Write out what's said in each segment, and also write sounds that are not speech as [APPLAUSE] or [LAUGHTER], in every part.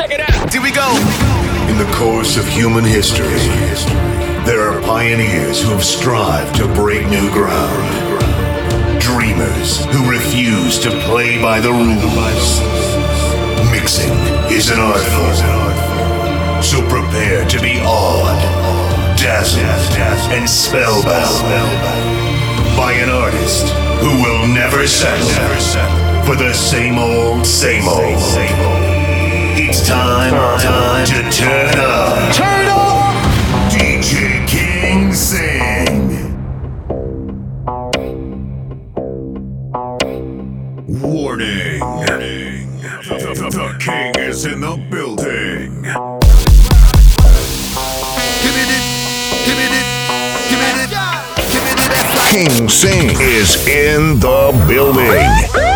Check it out. Here we go. In the course of human history, there are pioneers who have strived to break new ground. Dreamers who refuse to play by the rules. Mixing is an art form. So prepare to be awed, dazzled, and spellbound by an artist who will never settle for the same old, same old. It's time, time to turn up. Turn up. DJ King Sing. Warning. The, the king is in the building. Give it it. Give it it. Give it it. Give it it. That's right. King Sing is in the building.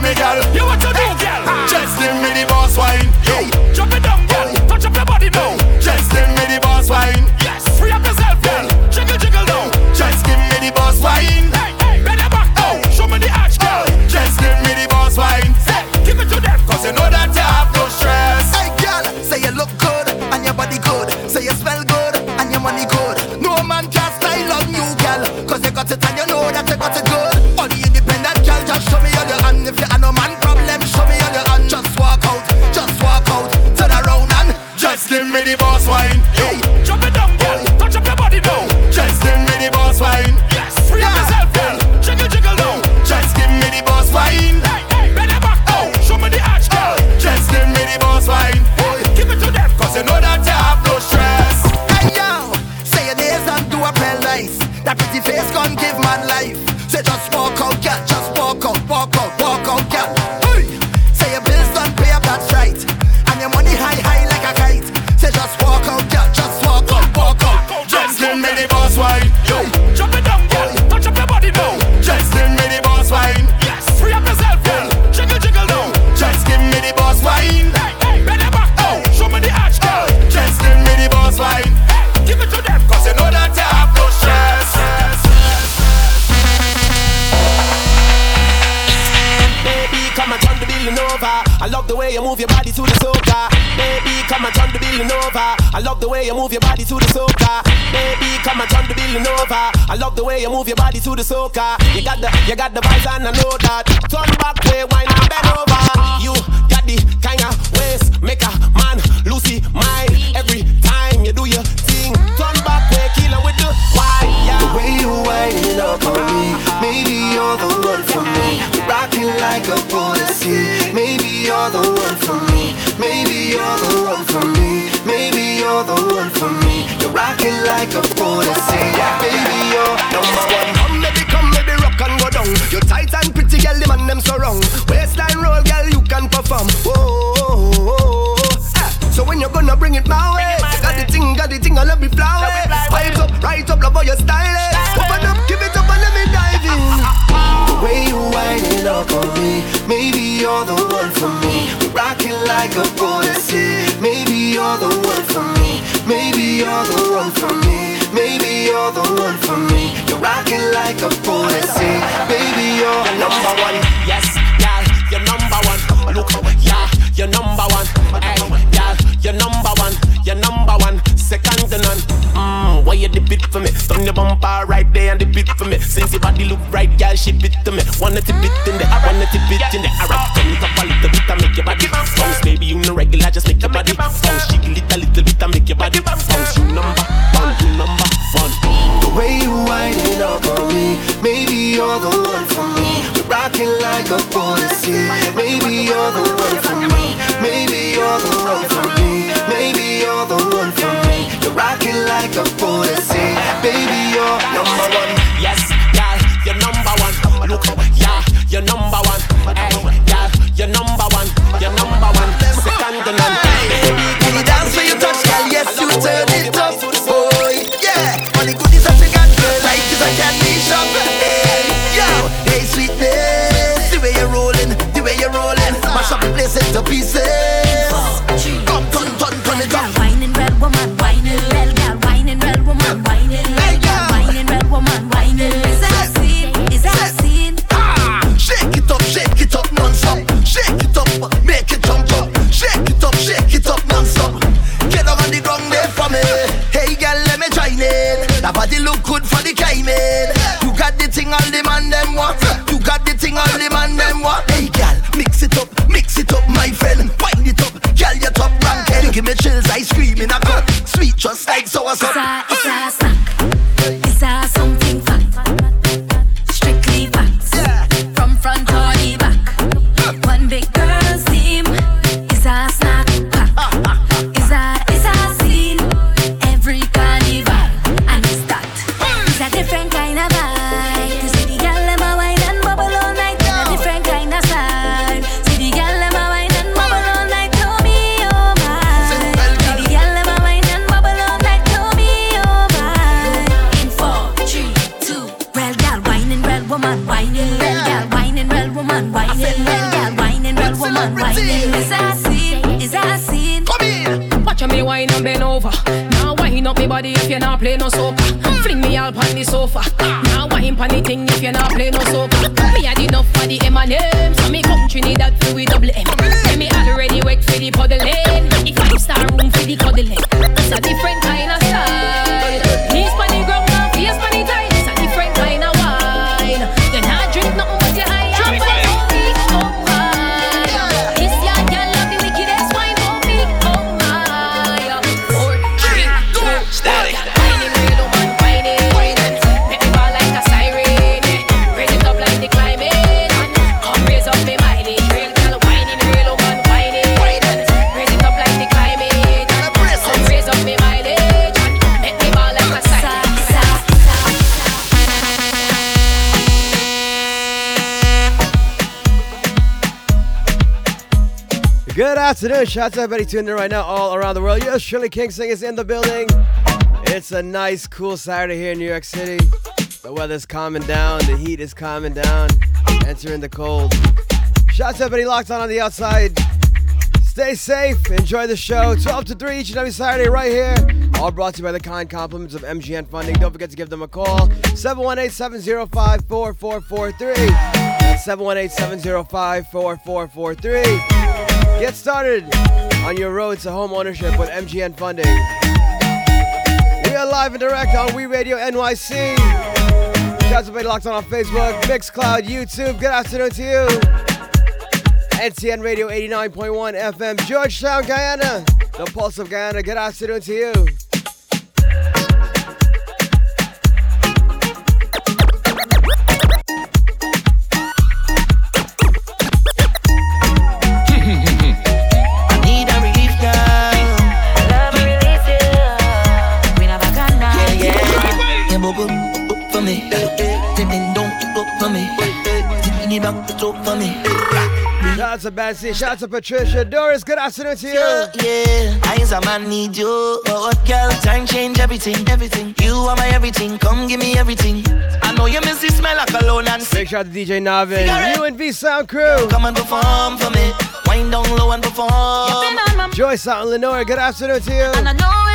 Man bummy girl. You what to do, girl? Just give me the the way you move your body to the soca. You got the, you got the vibes and I know that. Turn back, play, wine and bend over. You got the kind of waist, make a man Lucy mine. Every time you do your thing, turn back, play, killer with the. Yeah. The way you wind up on me, maybe you're the one for me. Rocking like a policy. Maybe you're the one for me. Maybe you're the one for me. Maybe you're the one for me. You're rocking like a policy. Baby, you're number one. Come baby, come baby, rock and go down. You're tight and pretty, girl, the man them so wrong. Waistline roll, girl, you can perform. Oh, oh, oh, oh. Ah, So when you're gonna bring it my way, you got the thing, got the thing, I love me flower. Right up, right up, love how you style it. Open up, give it up and let me dive in. [LAUGHS] The way you wind it up on me, maybe you're the one for me. Rocking like a policy. Maybe you're the one for me. Maybe you're the one for me. Maybe you're the one for me. You're rocking like a policy. Baby, you're number one. Yes, yeah, you're number one. Look, yeah, you're number one. Hey, yeah, you're number one. You're number one. Second to none. Mmm, why you dip it for me? Turn your bumper right there and dip it for me. Since your body look right, girl, ship it to me. Wanna tip it in there, wanna tip it in there. Alright, turn it up a little bit and make your body bounce. Baby, you no regular, just make your body bounce. Rocking like a policy. Maybe you're the one for me. Maybe you're the one for me. Maybe you're the one for me. You're rocking like a policy. Baby, you're number one. Yes, yeah, you're number one. Look, yeah, you're number one. Mash up the place pieces. Come, turn, turn, turn it up. Just like so, it's a afternoon. Shout out to everybody tuning in right now all around the world. Yes, Shirley King Sing is in the building. It's a nice, cool Saturday here in New York City. The weather's calming down, the heat is calming down, entering the cold. Shout out to everybody locked on on the outside. Stay safe, enjoy the show. 12 to 3 each and every Saturday right here. All brought to you by the kind compliments of MGN Funding. Don't forget to give them a call. 718 705 4443. That's 718 705 4443. Get started on your road to home ownership with MGN Funding. We are live and direct on We Radio NYC. Shout out to locked on on Facebook, Mixcloud, YouTube. Good afternoon to you. NCN Radio 89.1 FM, Georgetown, Guyana. The Pulse of Guyana. Good afternoon to you. Shout out to Betsy, shout out to Patricia. Doris, good afternoon to you. Yeah, yeah. I as a man need you. But oh, what girl, time change everything, everything. You are my everything, come give me everything. I know you miss the smell of cologne and Big shout out to DJ Navin, UNV Sound Crew. Come and perform for me. Wind down low and perform. Joyce out in Lenore, good afternoon to you.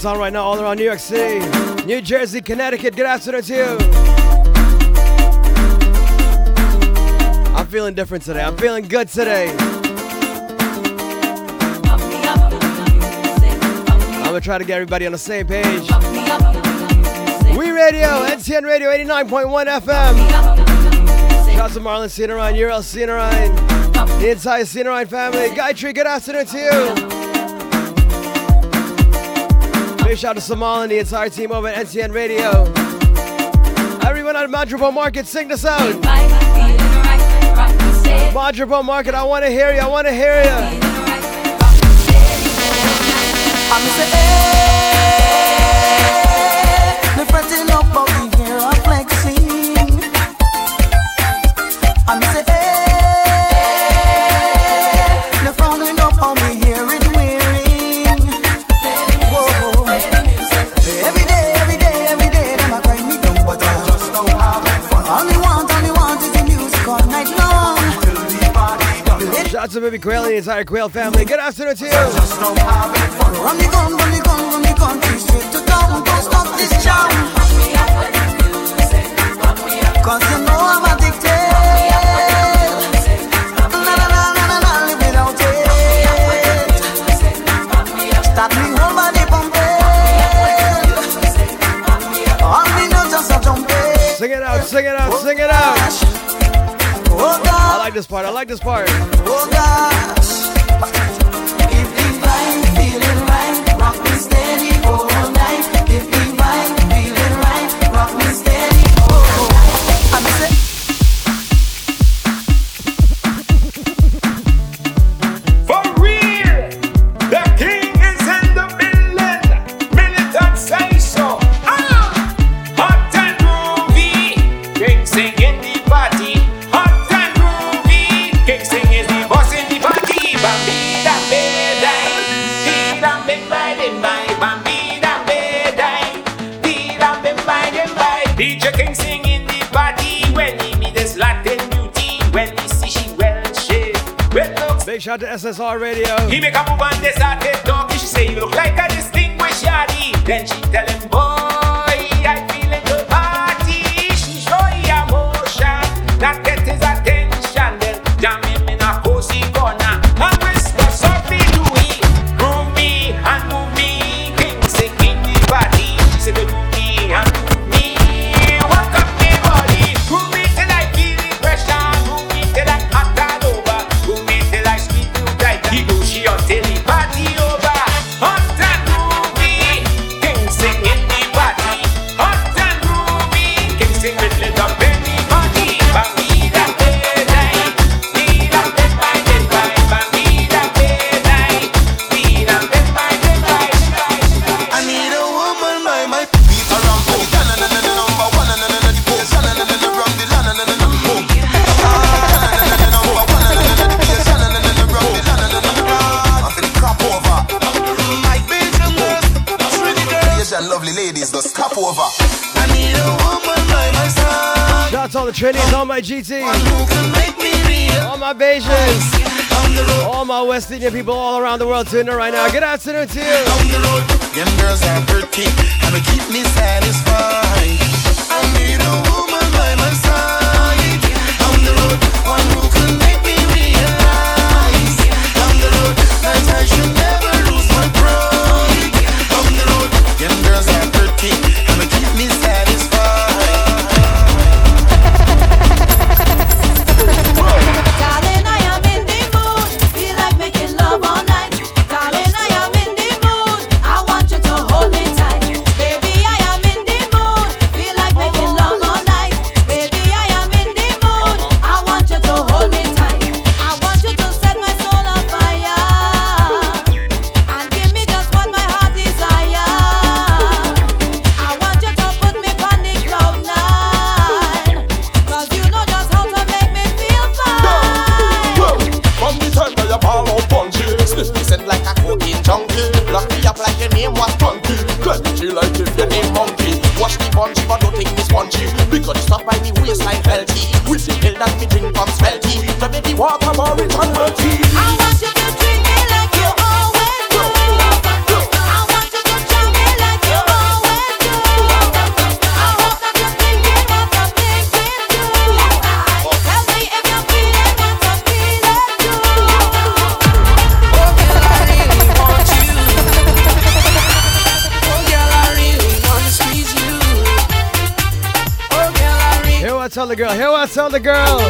that's on right now all around New York City, New Jersey, Connecticut. Good afternoon to you. I'm feeling different today. I'm feeling good today. I'm gonna try to get everybody on the same page. We Radio, NTN Radio 89.1 FM. Shout out to Marlon Cenerine, Uriel Cenerine, the entire Cenerine family. Guy Tree, good afternoon to you. Big shout out to Samal and the entire team over at NTN Radio. Everyone at Madrigal Market, sing this out. Madrigal Market, I want to hear you, I want to hear you. Shouts to Baby Quail and the entire Quail family. Good afternoon to you. Cause you know I'm addicted. Na na na na na, live without me body Sing it out, sing it out, sing it out. I like this part. I like this part. Oh God. If these feeling right, rock me steady. Shout to SSR Radio. He make a move on this, I take dog. She say you look like a distinguished yardie. Then she tell him, boy. all my GTs, all my Bajans, all my West Indian people all around the world tuning in right now. Good afternoon to you. That's all the girl.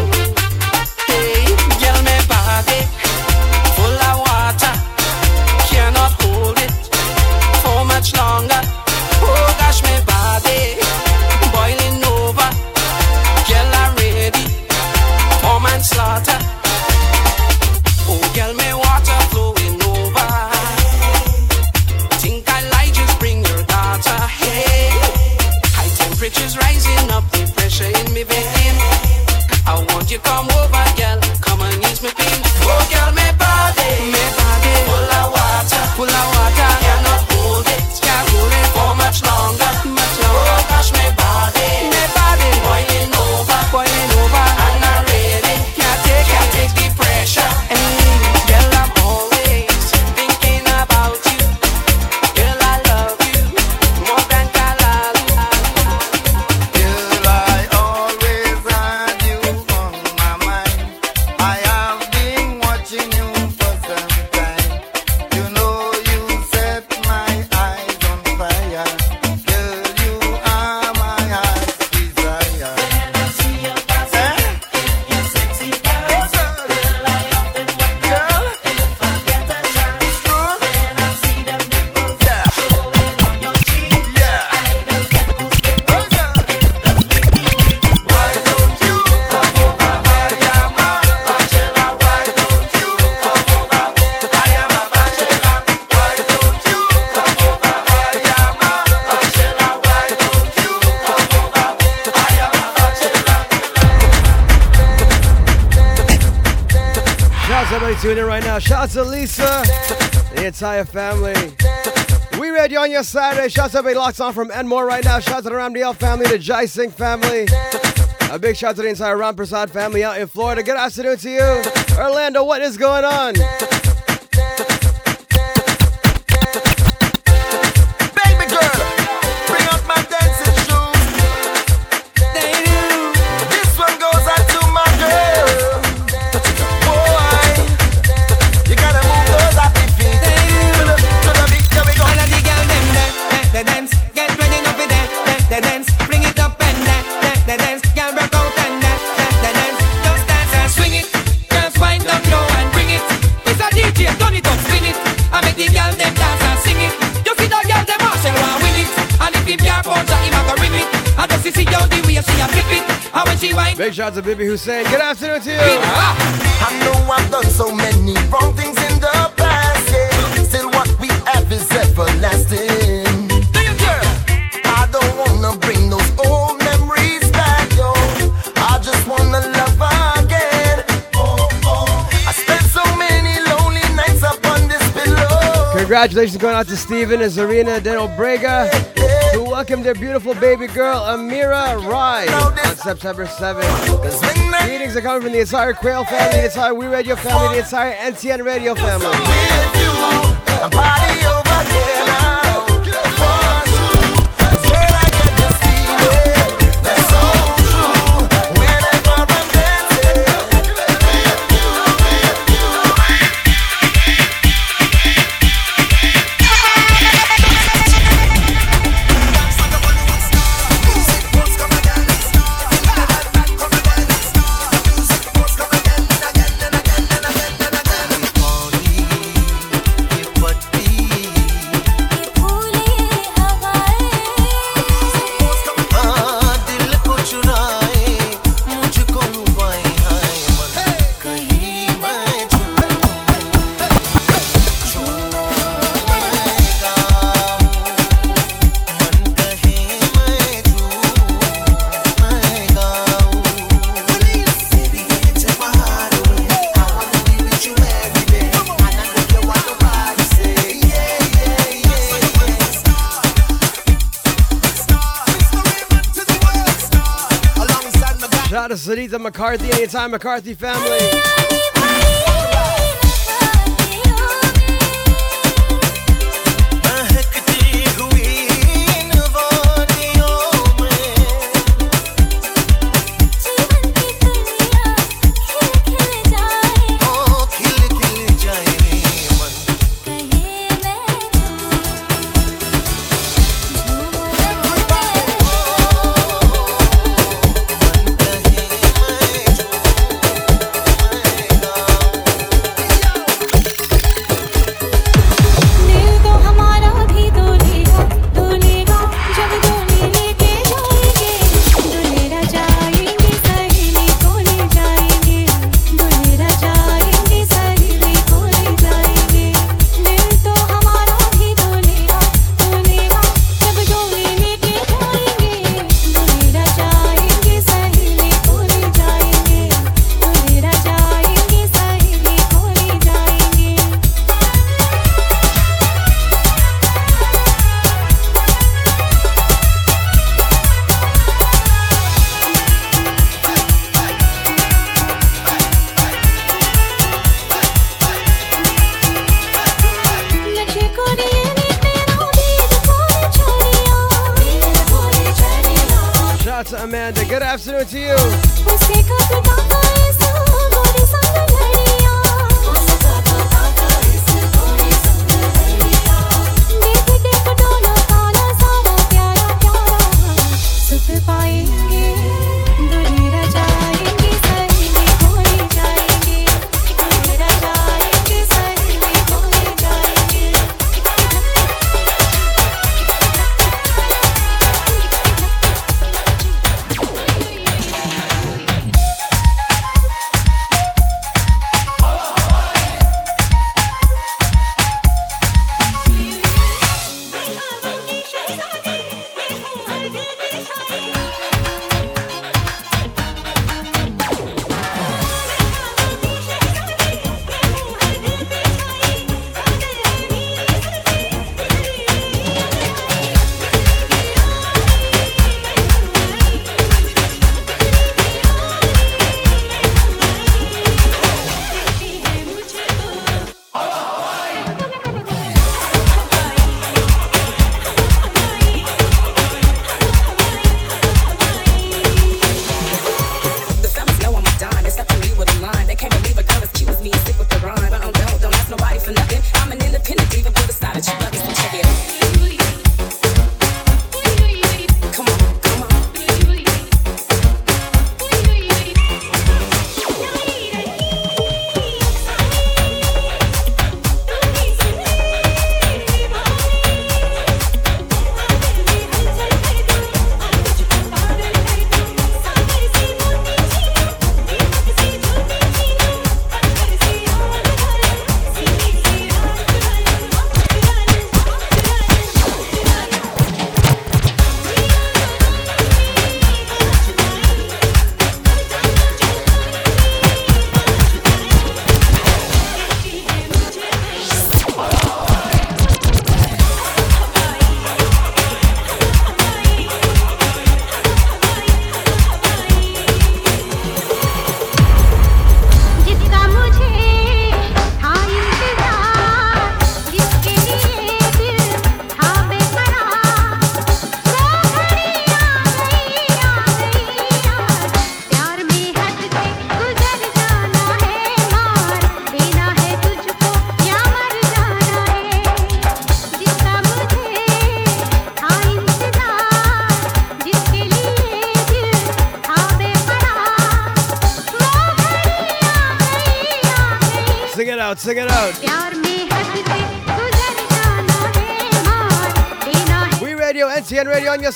to Lisa, the entire family. We read you on your Saturday. Shouts out to Locks on from Enmore right now. Shouts out to the Ramdiel family, the Jai Singh family. A big shout out to the entire Ram Prasad family out in Florida. Good afternoon to you. Orlando, what is going on? Great shots of Bibi Hussein. Good afternoon to you. Ah! I know I've done so many wrong things in the past, yeah. Still what we have is everlasting. Do you care? I don't wanna bring those old memories back, yo. I just wanna love again. Oh, oh. I spent so many lonely nights up on this pillow. Congratulations going out to Steven and Zarina Den Obrega. Yeah who welcomed their beautiful baby girl, Amira Rye, on September 7th. Greetings are coming from the entire Quail family, the entire We Radio family, the entire NCN Radio family. McCarthy Anytime McCarthy family.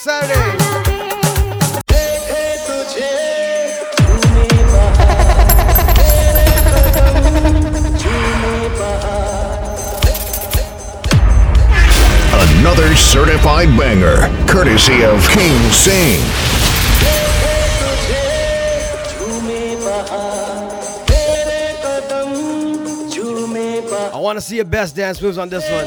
Another certified banger, courtesy of King Sing. I want to see your best dance moves on this one.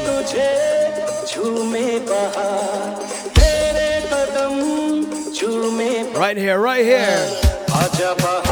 Right here, right here.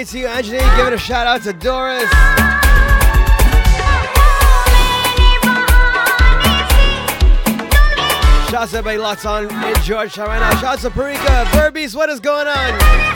To you. Give it a shout out to Doris. Shout out to everybody locked on in Georgetown right now. Shout out to Parika. Berbice, what is going on?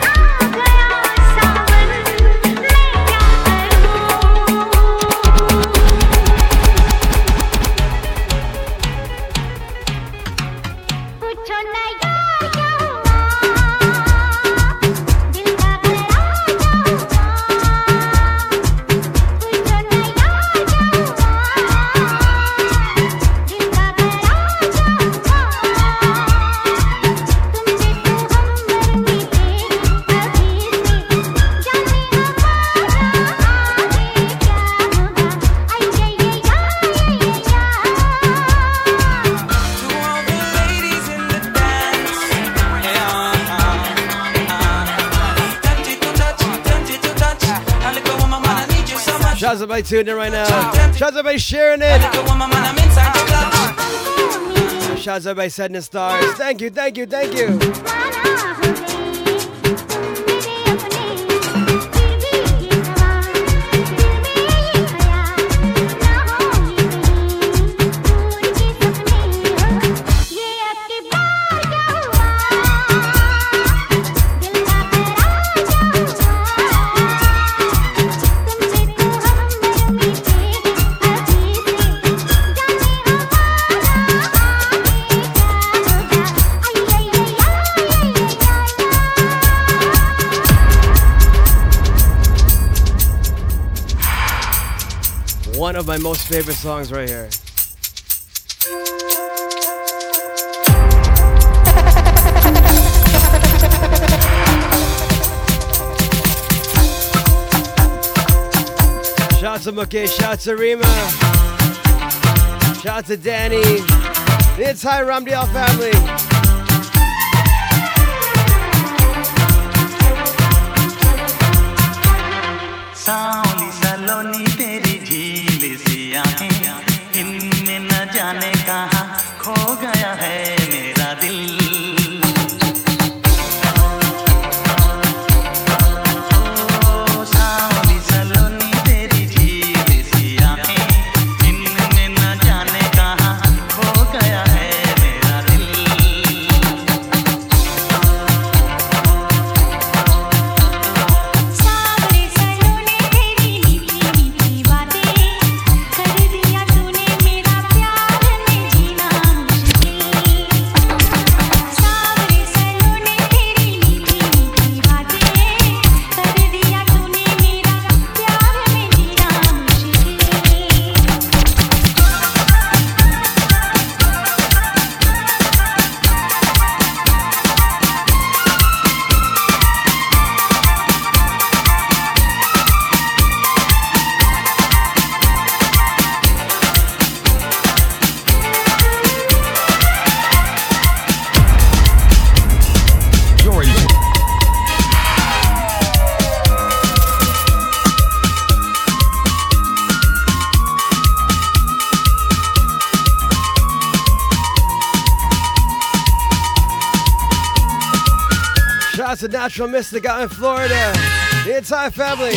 Shout out to everybody tuning in right now. Shout out to everybody sharing it. Shout out to everybody setting the stars. Thank you, thank you, thank you. My most favorite songs right here. Shout out to Mukesh, shout out to Rima, shout out to Danny, the entire Ramdial family. Natural Mystic out in Florida. The entire family.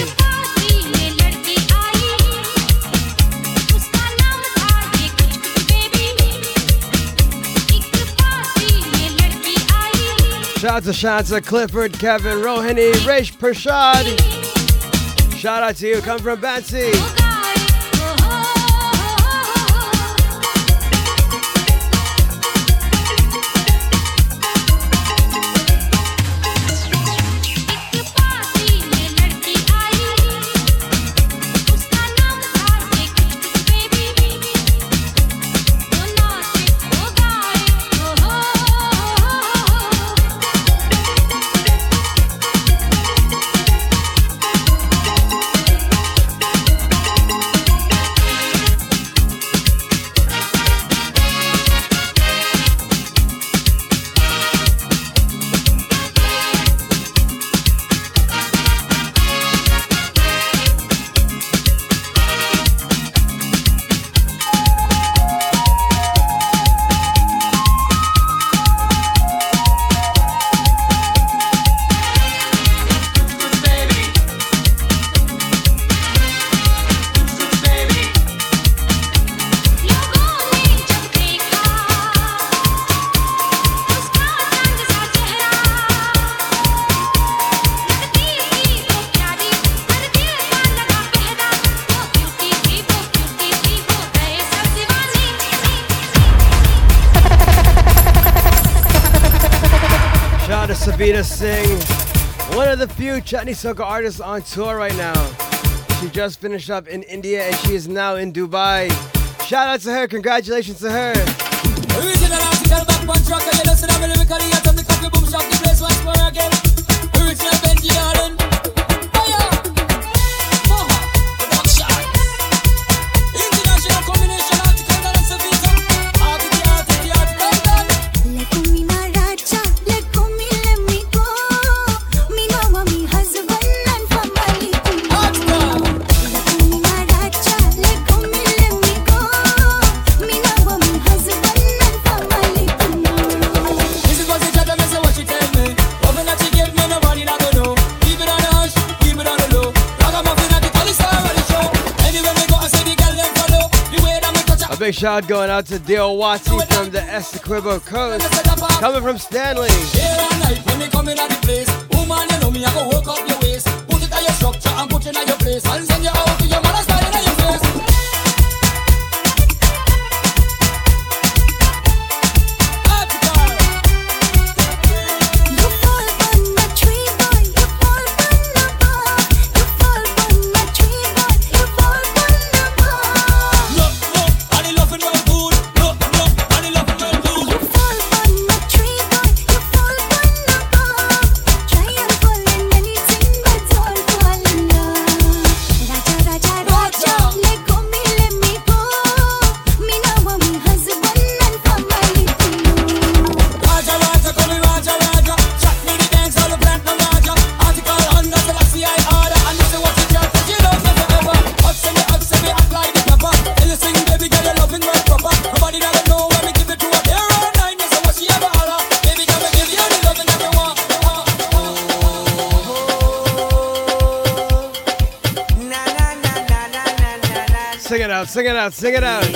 Shout out to Shanta, Clifford, Kevin, Rohini, Resh, Prashad. Shout out to you, come from Bansy. Chutney Soca artist on tour right now. She just finished up in India and she is now in Dubai. Shout out to her, congratulations to her. shout going out to Dale Watson from the Essequibo Coast. Coming from Stanley. Woman, you know me, I go work up your waist. Put it at your structure and put it at your place. Send you out to your mother's out. Sing it out.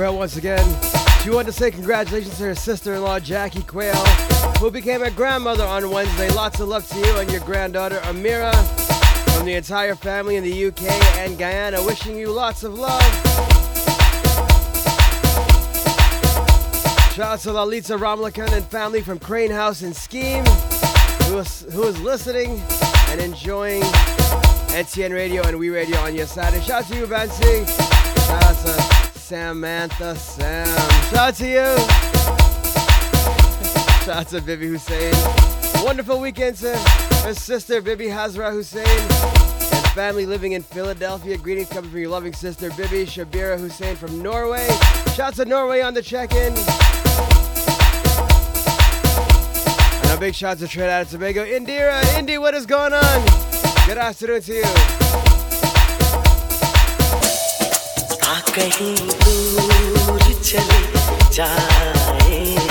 Quail once again. She wanted to say congratulations to her sister-in-law Jackie Quail, who became a grandmother on Wednesday. Lots of love to you and your granddaughter Amira from the entire family in the UK and Guyana. Wishing you lots of love. Shout out to Lalitza Ramlakan and family from Crane House and Scheme, who is, who is listening and enjoying NTN Radio and We Radio on your Saturday. Shout out to you, Bansi. Shout out to Samantha Sam. Shout out to you. [LAUGHS] Shout out to Bibi Hussein. Wonderful weekend to her sister, Bibi Hazra Hussein. And family living in Philadelphia. Greetings coming from your loving sister, Bibi Shabira Hussein from Norway. Shout out to Norway on the check-in. And a big shout out to Trinidad and Tobago. Indira, Indy, what is going on? Good afternoon to you. कहीं दूर चले जाए।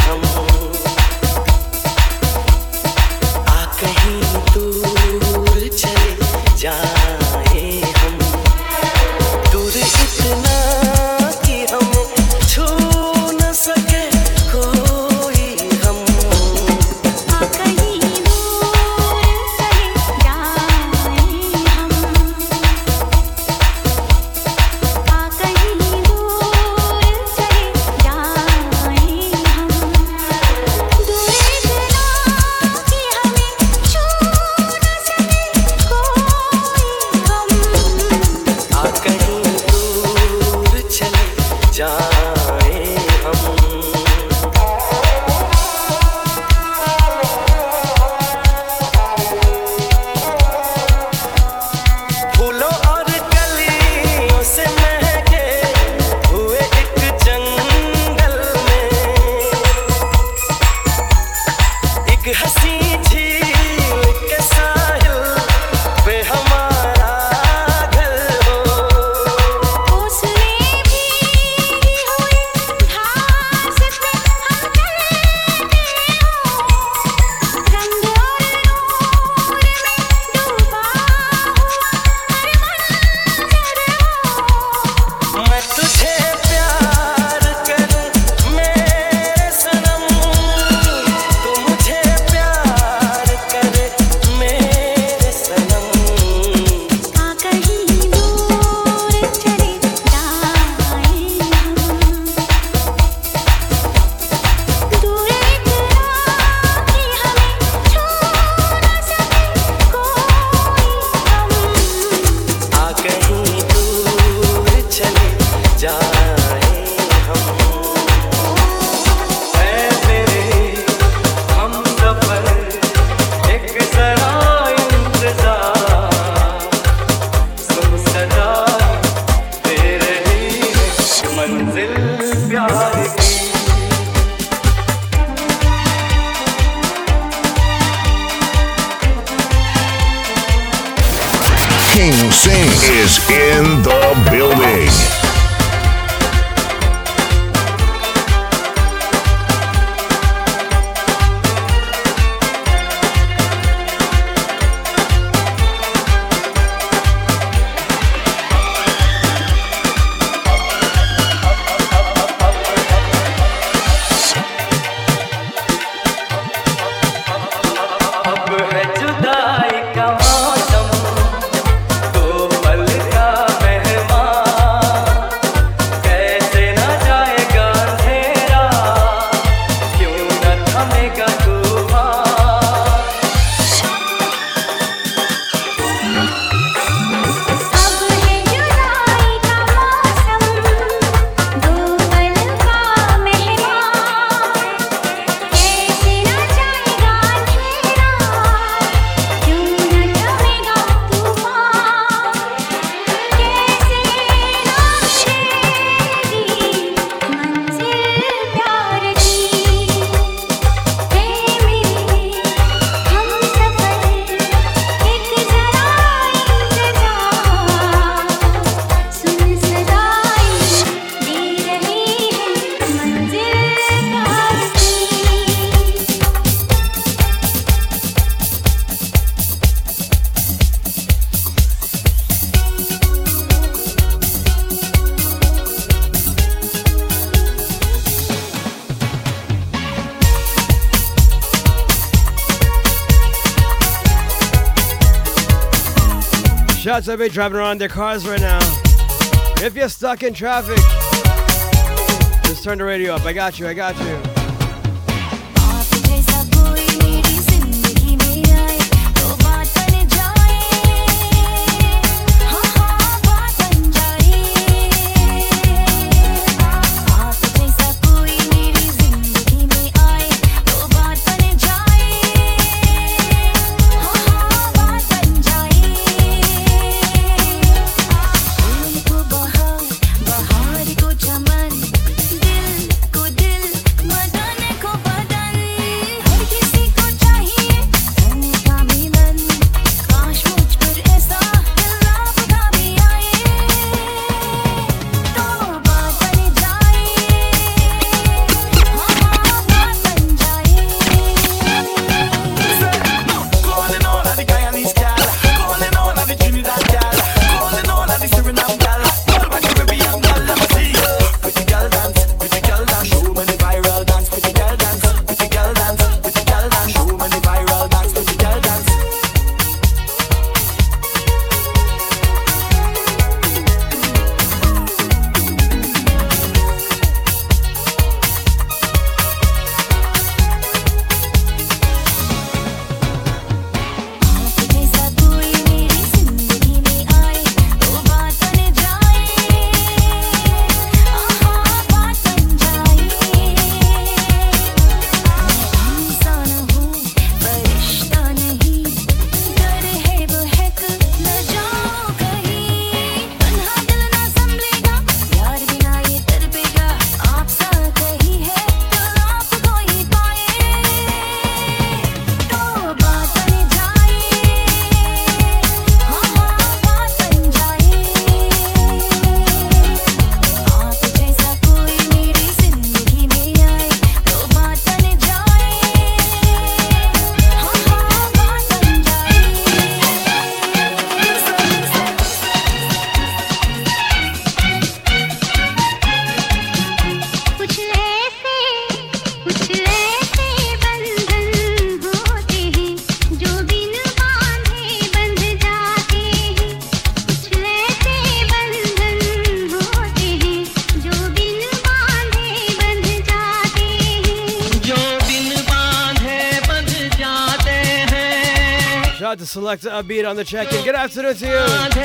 lots of be driving around their cars right now. If you're stuck in traffic, just turn the radio up. I got you, I got you. Alexa, Upbeat on the check-in. Good afternoon to you.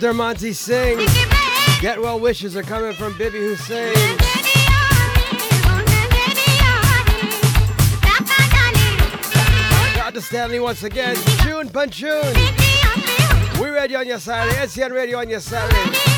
Dermonti Singh. Get well wishes are coming from Bibi Hussein. Shout out to Stanley once again. June Punchun. We ready on your Saturday. SCN Radio on your Saturday.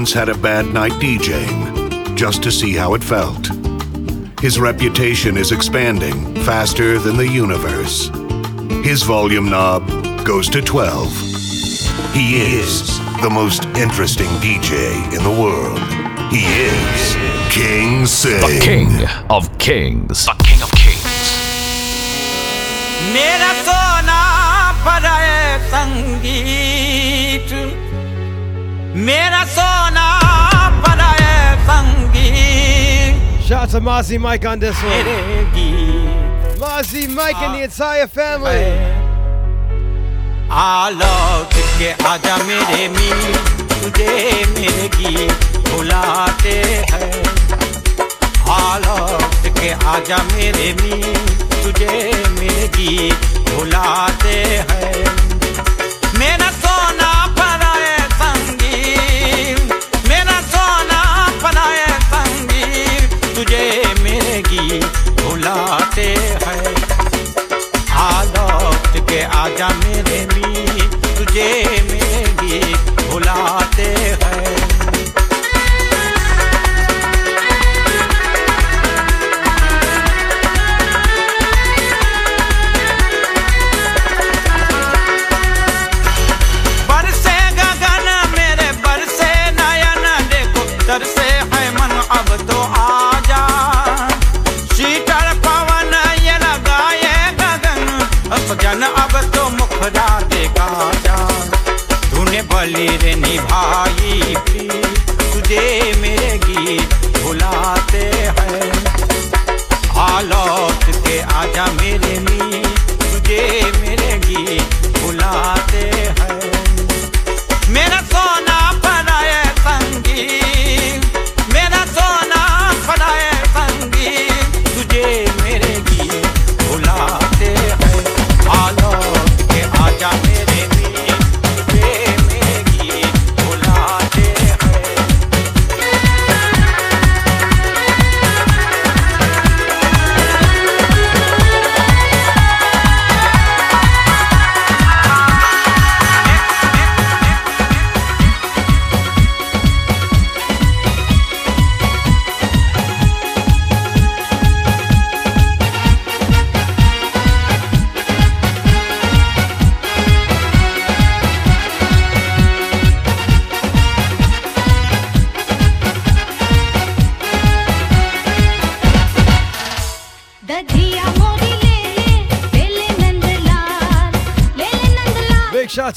Once had a bad night DJing just to see how it felt. His reputation is expanding faster than the universe. His volume knob goes to 12. He is the most interesting DJ in the world. He is King Sing. The King of Kings. The King of Kings. मेरा सोना पराए संगीत मेरा सोना पराए संगीत Shout out to Mozzie Mike on this one. Mozzie Mike and the entire family. आलोक के आजा मेरे मी तुझे मेरे गीत बुलाते हैं आलोक के आजा मेरे मी तुझे मेरे गीत बुलाते हैं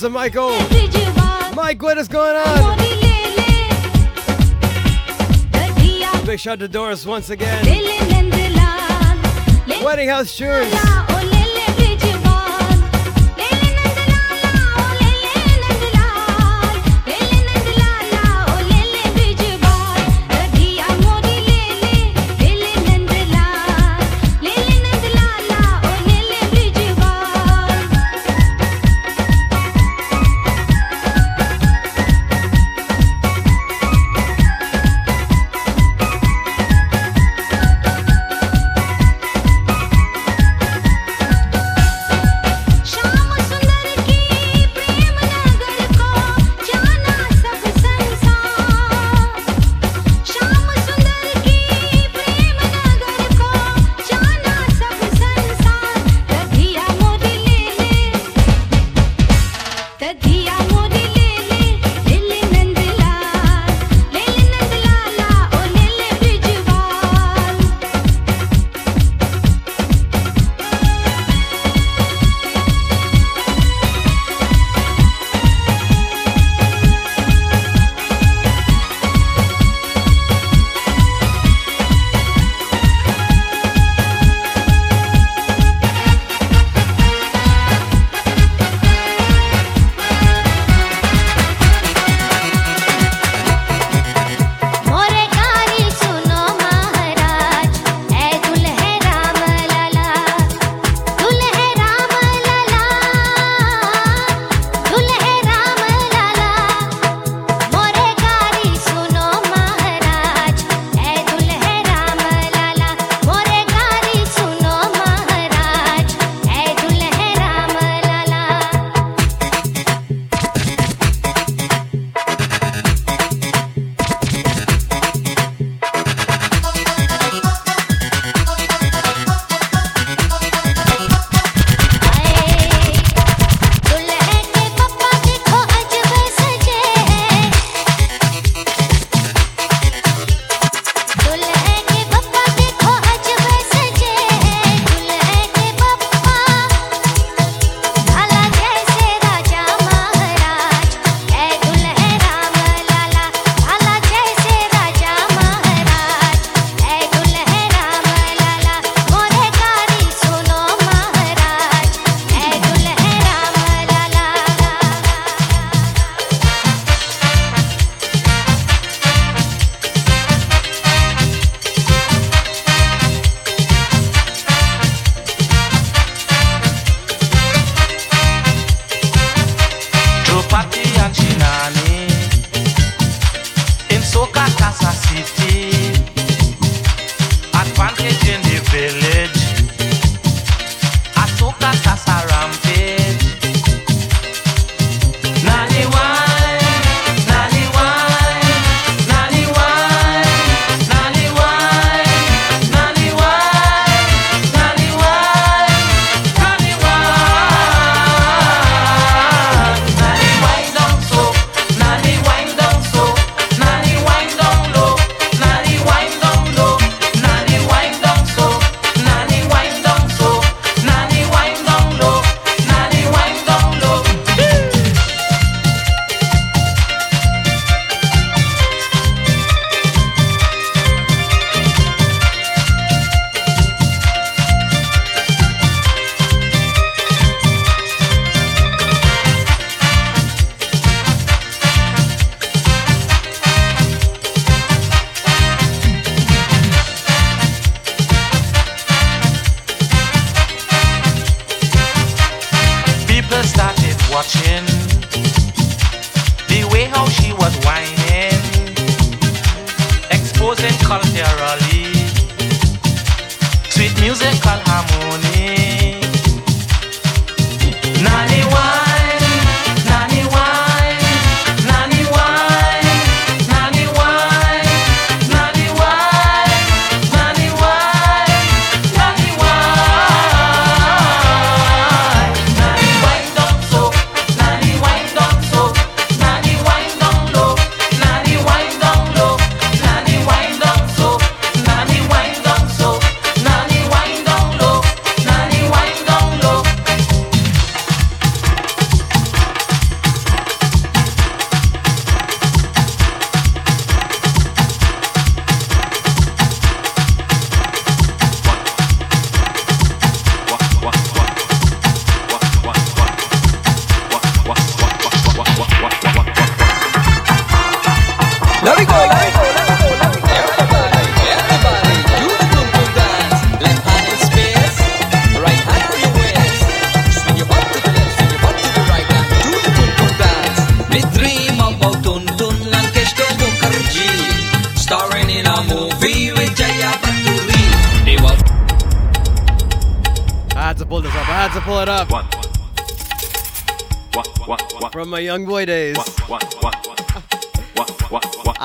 to Michael. Mike, what is going on? Big shout to Doris once again. Wedding House Cheers.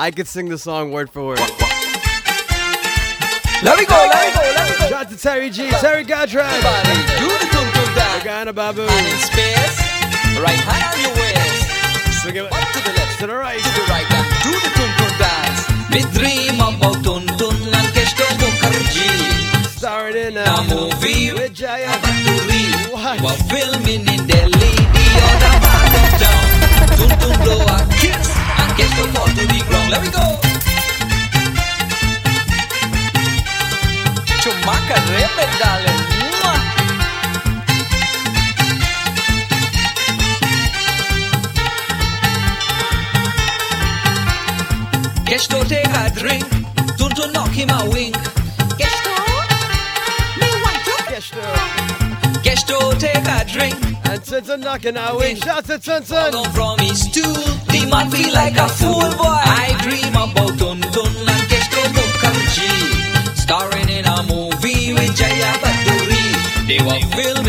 I could sing the song word for word. Let me go, let me go, let me go. Shout out to Terry G, Terry Gajraj. Do the tum tum dance. Guyana Baboo. And in space, right hand on your waist. Swing it up to the left, to the right, to the right, and do the tum tum dance. Me dream about tum tum, lankeshto do karji. Starting a movie. Let me go. Chumaca Reme, darling. Yesterday I drink, don't to knock him a wink. Yesterday a drink, and knock him a wink. Shout to Tintin. Come from his stool. They might feel like a fool boy. I dream about Dun and Keshto Mukherjee starring in a movie with Jaya Bhaduri. They filming.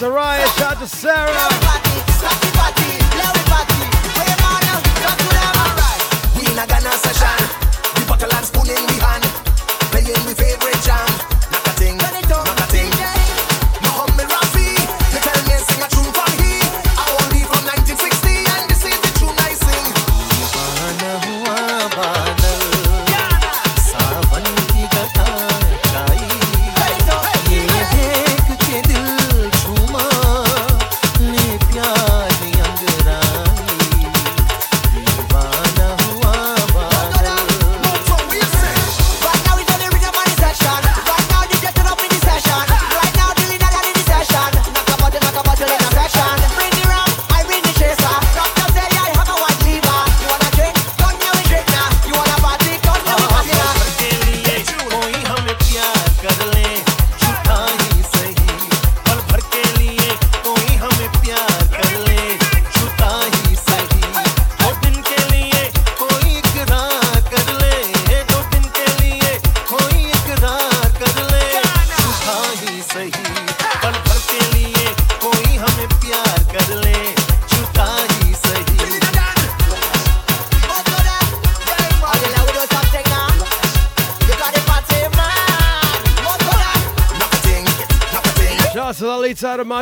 That's.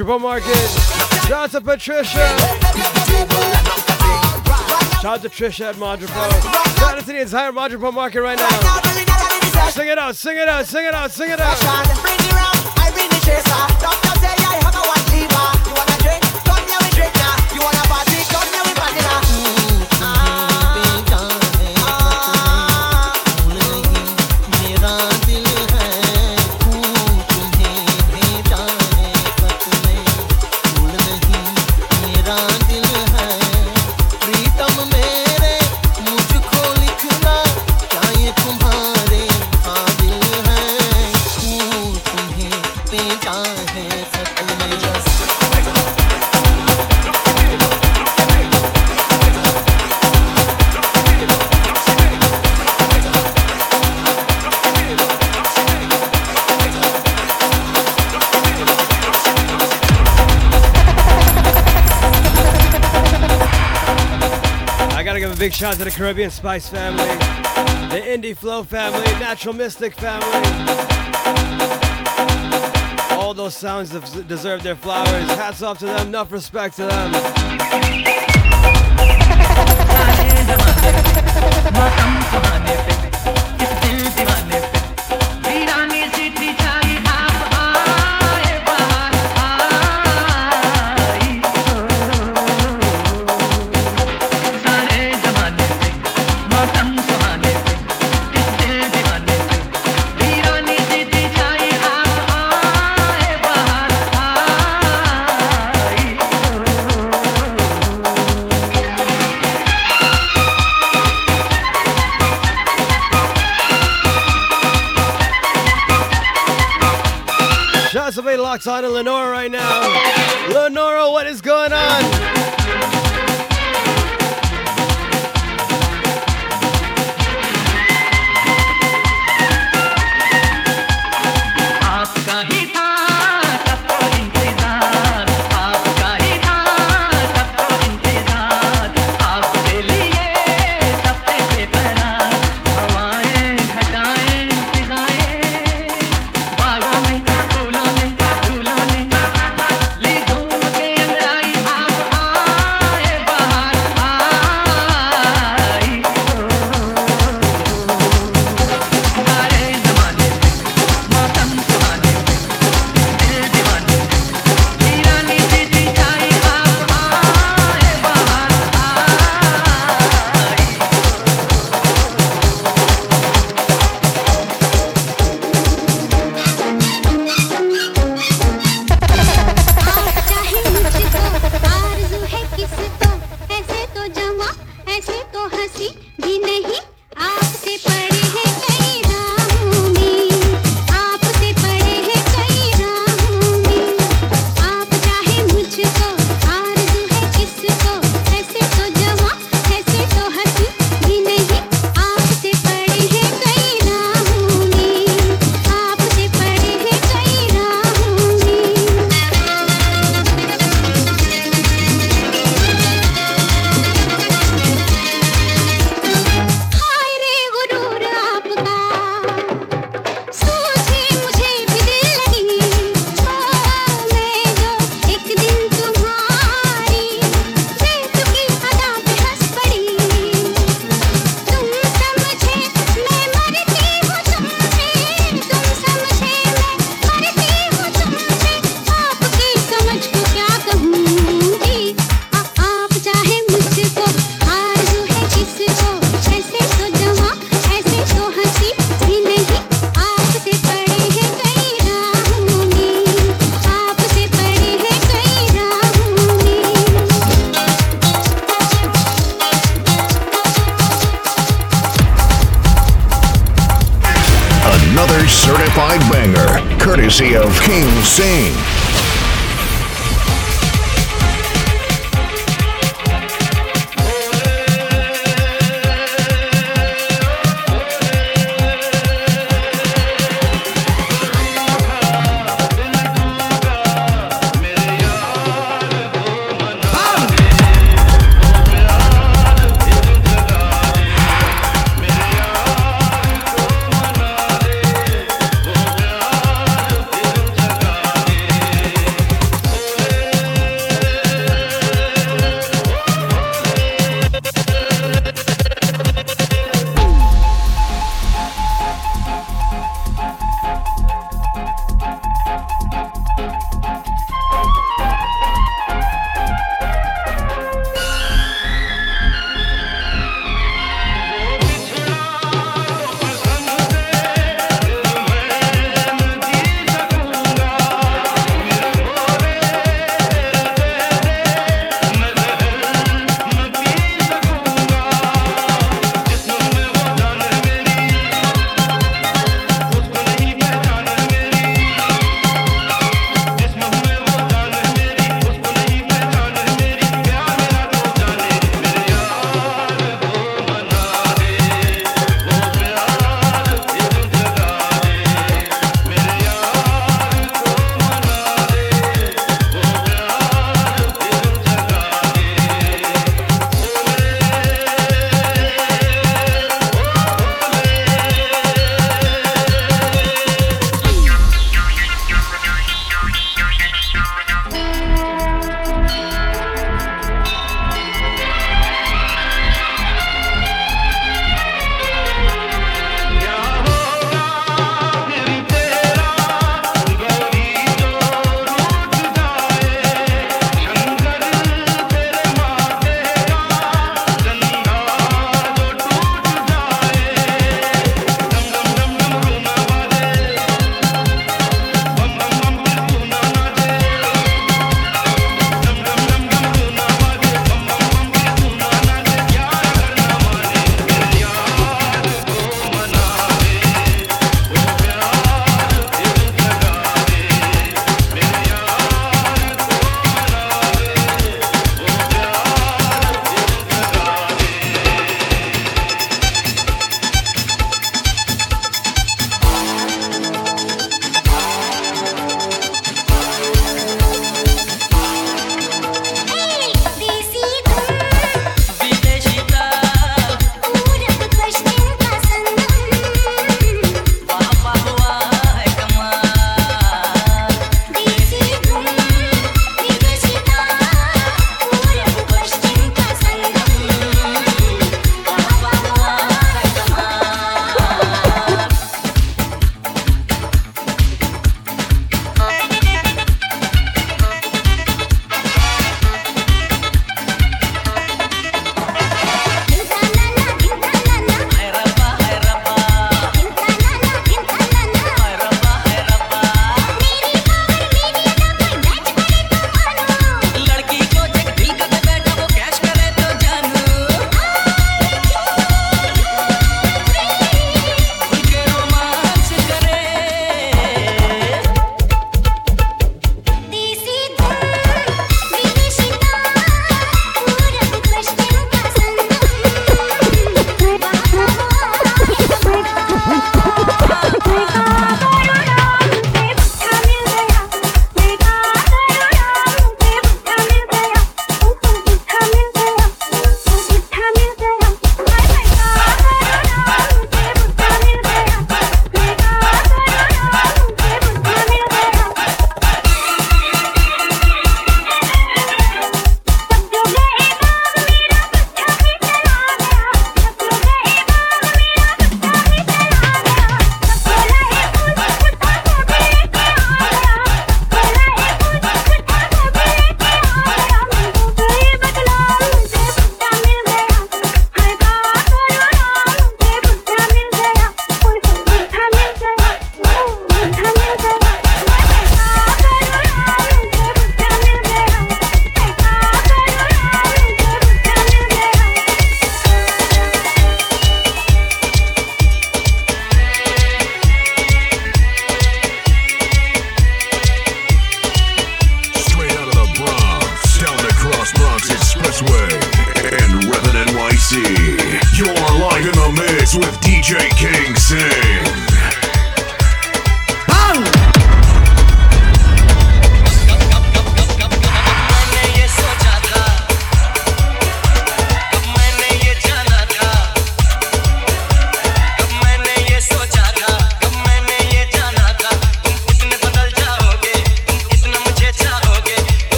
Jabal Market. Shout out to Patricia. Shout out to Trisha at Madripo. Shout out to the entire Madripo Market right now. Sing it out, sing it out, sing it out, sing it out. Big shout out to the Caribbean Spice family, the Indie Flow family, Natural Mystic family. All those sounds deserve their flowers. Hats off to them, enough respect to them. [LAUGHS] Madeline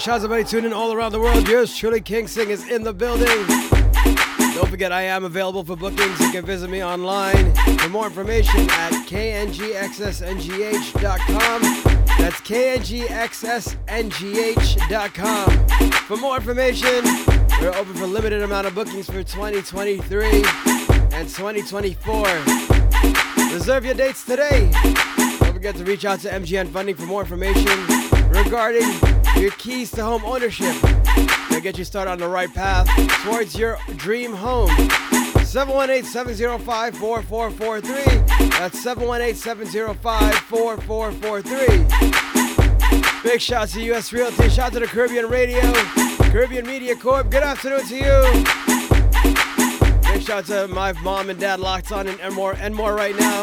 Once again, big shouts everybody tuning in all around the world. Yours truly, King Sing is in the building. Don't forget, I am available for bookings. You can visit me online for more information at knggxsngh.com. That's knggxsngh.com. For more information, we're open for limited amount of bookings for 2023 and 2024. Reserve your dates today. Don't forget to reach out to MGN Funding for more information regarding your keys to home ownership. They'll get you started on the right path towards your dream home. 718-705-4443. That's 718-705-4443. Big shout to US Realty. Shout out to the Caribbean Radio, Caribbean Media Corp. Good afternoon to you. Big shout to my mom and dad locked on in Enmore, Enmore right now.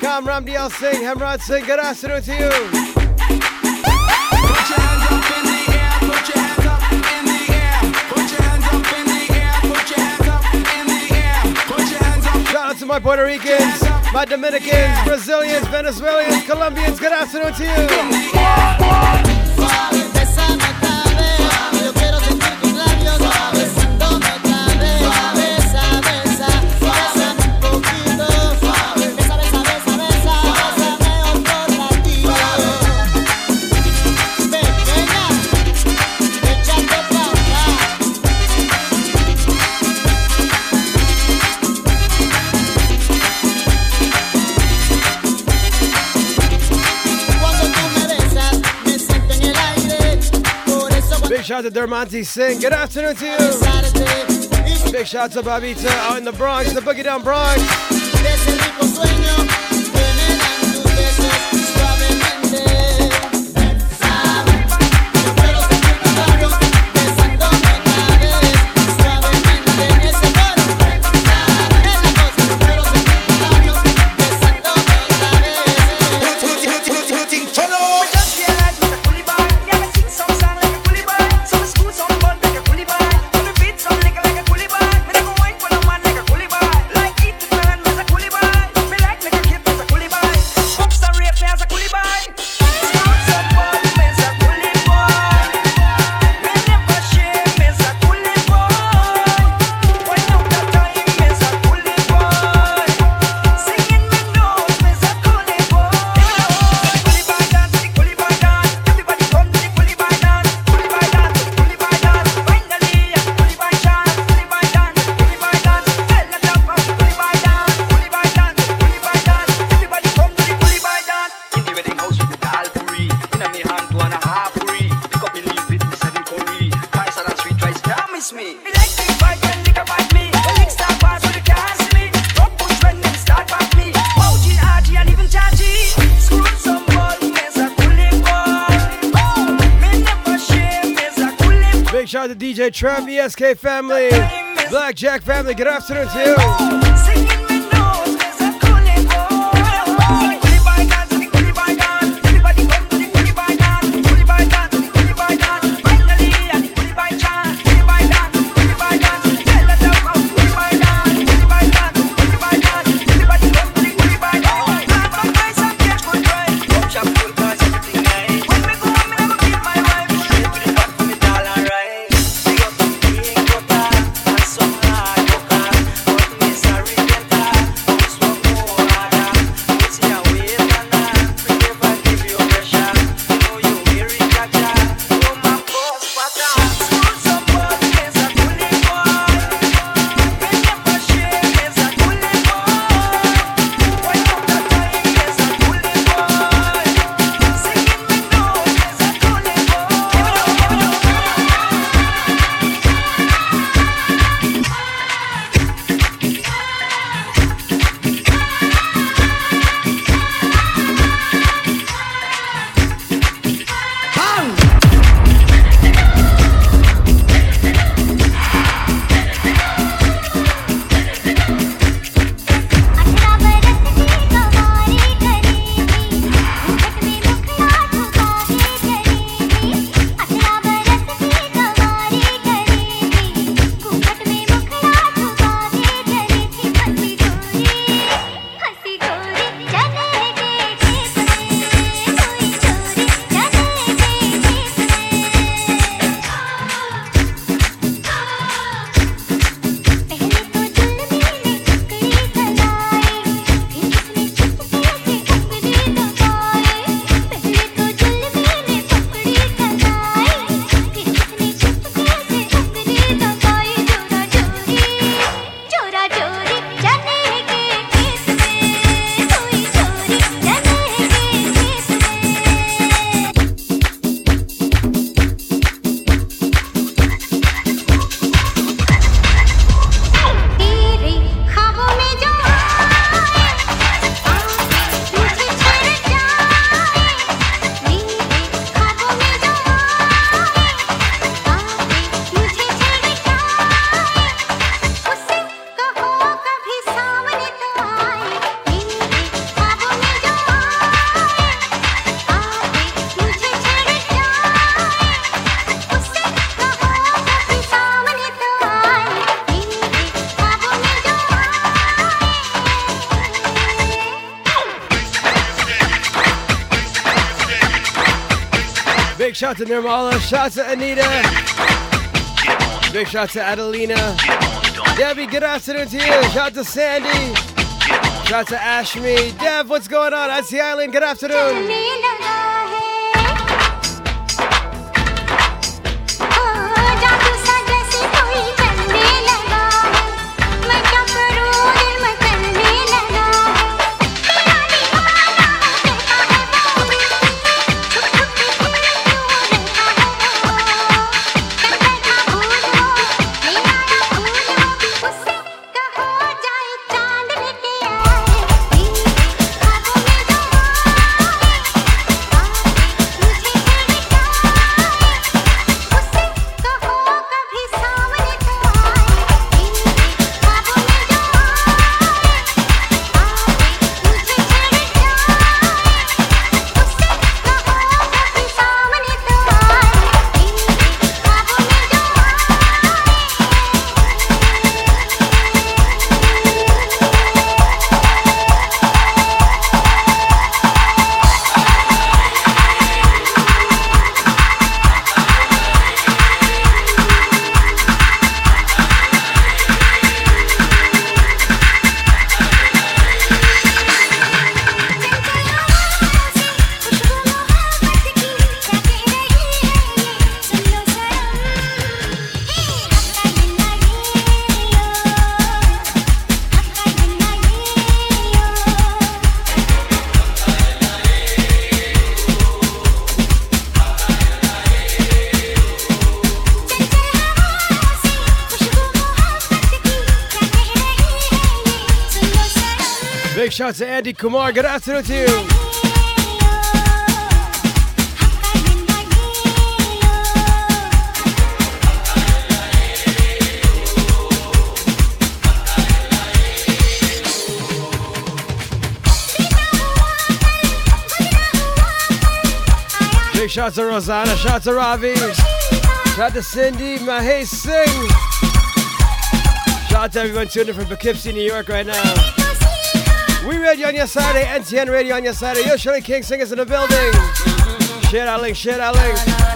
Kam Ramdial Singh, Hemrod Singh. Good afternoon to you. To my Puerto Ricans, my Dominicans, Brazilians, Venezuelans, Colombians. Good afternoon to you. Shout Dermonti Singh. Good afternoon to you. Big shout out to Babita out in the Bronx, the Boogie Down Bronx. Trav, ESK family, Blackjack family. Good afternoon to you. To Nirmala. Shout to Anita. Big shout to Adelina. Debbie, good afternoon to you. Shout to Sandy. Shout to Ashmi. Dev, what's going on? That's the island. Good afternoon. Big shout to Andy Kumar. Good afternoon to you. Big shout to Rosanna. Shout to Ravi. Shout to Cindy. Mahay Singh. Shout out to everyone tuning in from Poughkeepsie, New York right now. We eh? radio on your Saturday, NTN radio on your Saturday. Yo, Shirley King singers in the building. Share that link, share that link.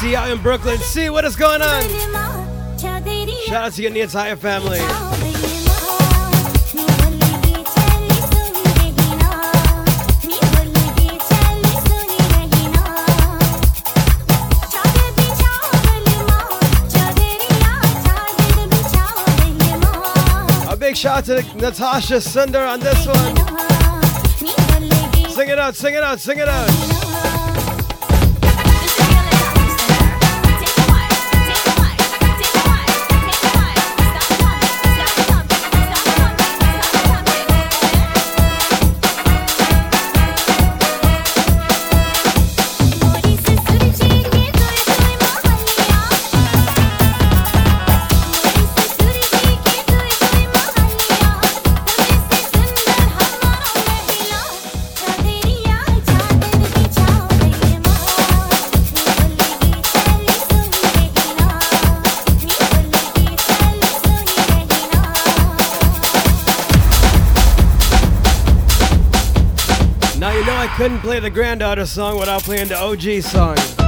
See out in Brooklyn. See what is going on? Shout out to you and the entire family. A big shout out to Natasha Sunder on this one. Sing it out, sing it out, sing it out. Couldn't play the granddaughter song without playing the OG song.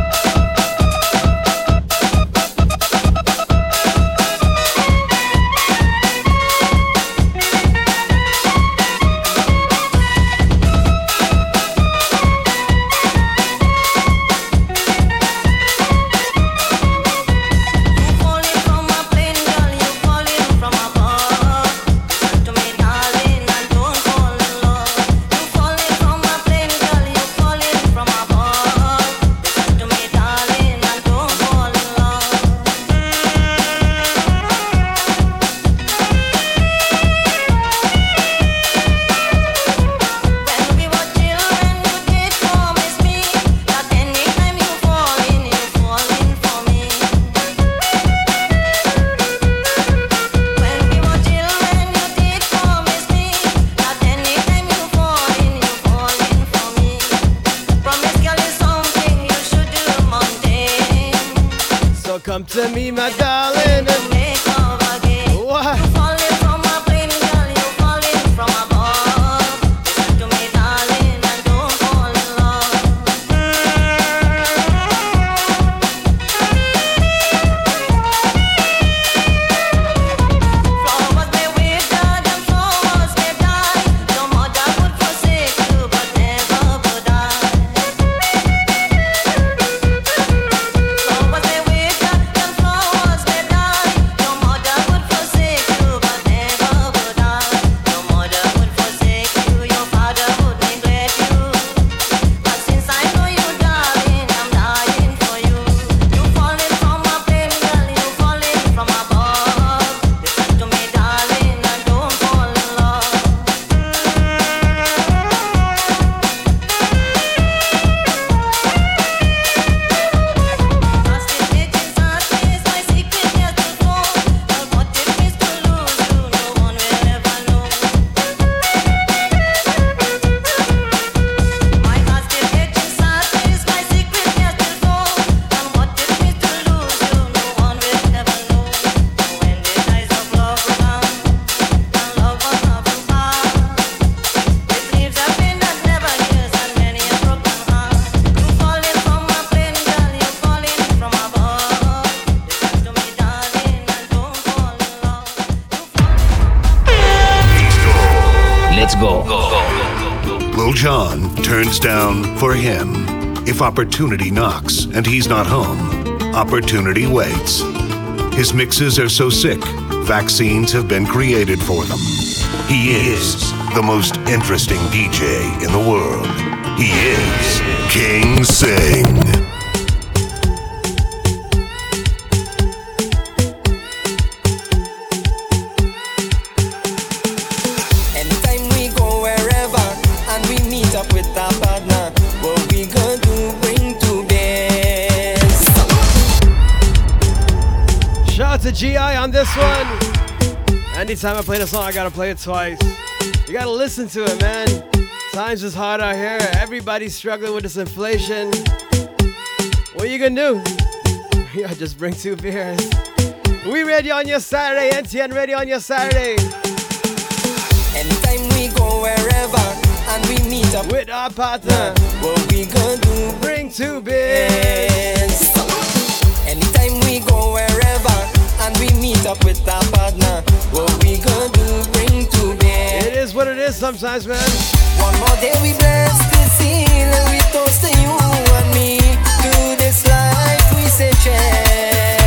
Come opportunity knocks and he's not home, opportunity waits. His mixes are so sick, vaccines have been created for them. He is the most interesting DJ in the world. He is King Sing. Anytime I play the song, I gotta play it twice. You gotta listen to it, man. Times is hard out here. Everybody's struggling with this inflation. What you gonna do? [LAUGHS] Yeah, just bring two beers. We ready on your Saturday, NTN ready on your Saturday. Anytime we go wherever and we meet up with our partner, what we gonna do? Bring two beers. Anytime we go wherever and we meet up with our partner, what we gonna do? Bring two beers. It is what it is sometimes, man. One more day we bless the seal and we toast to you and me. To this life we say check.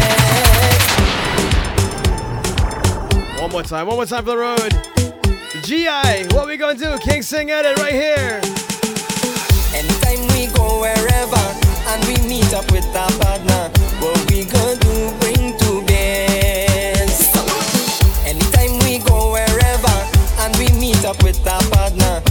One more time, one more time for the road. GI, what we gonna do? King Sing at it right here. Anytime we go wherever and we meet up with our partner, what we gonna do? Bring two up with our partner,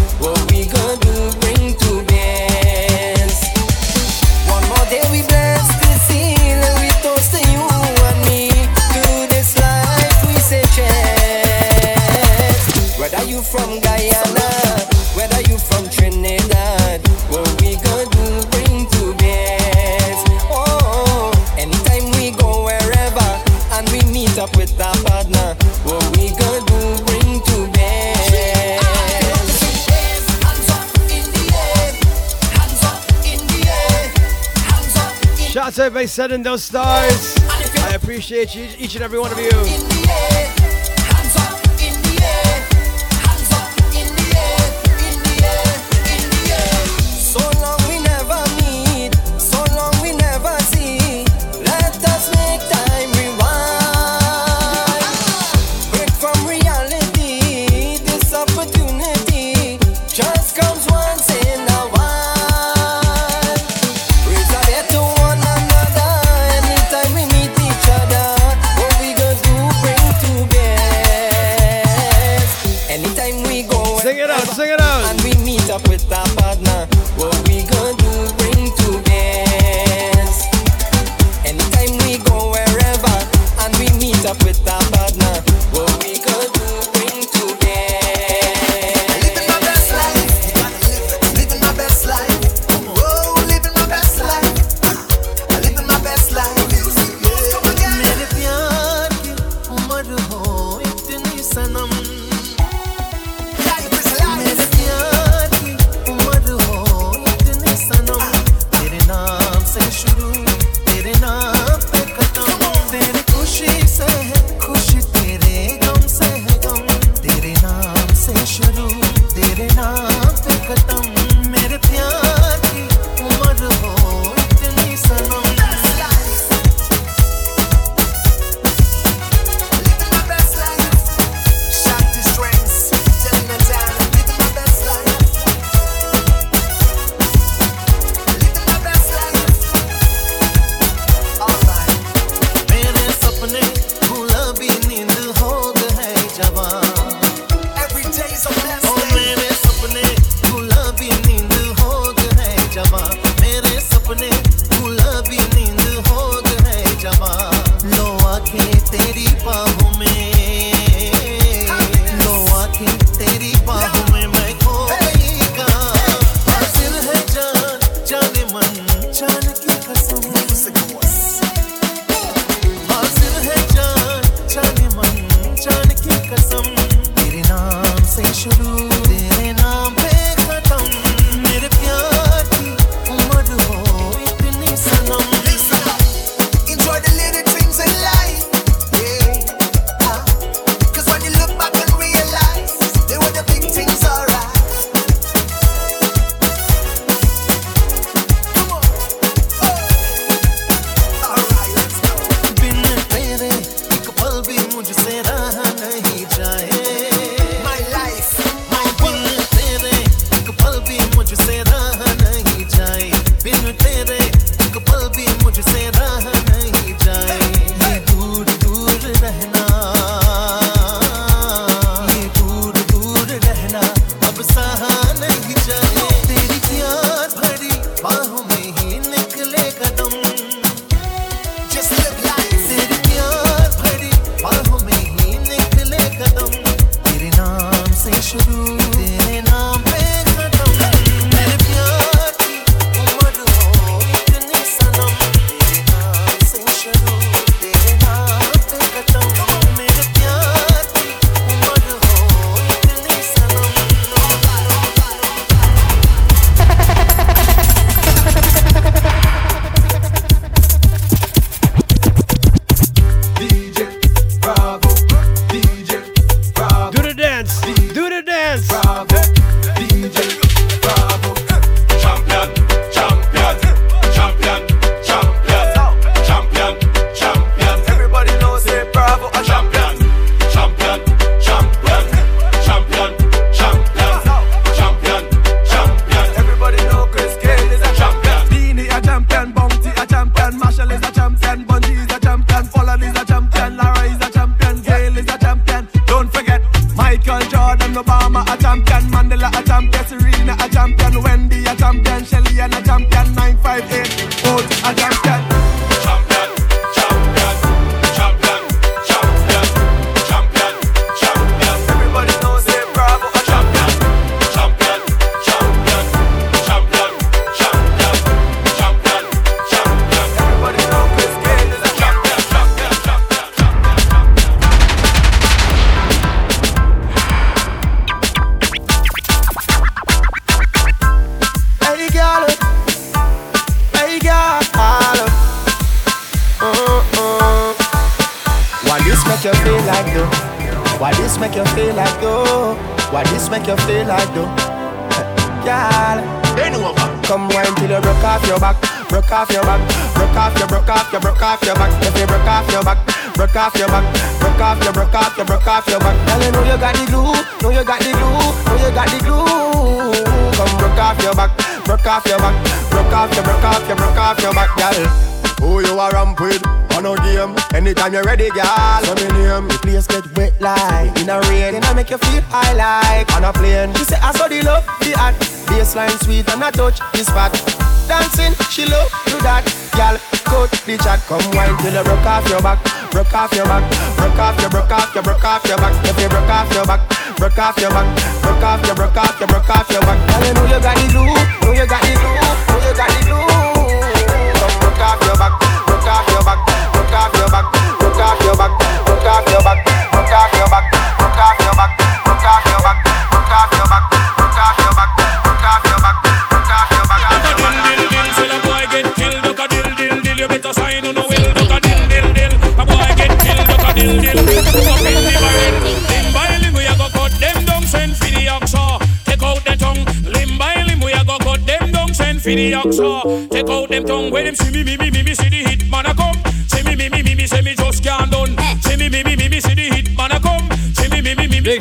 Everybody sending those stars. I appreciate each and every one of you.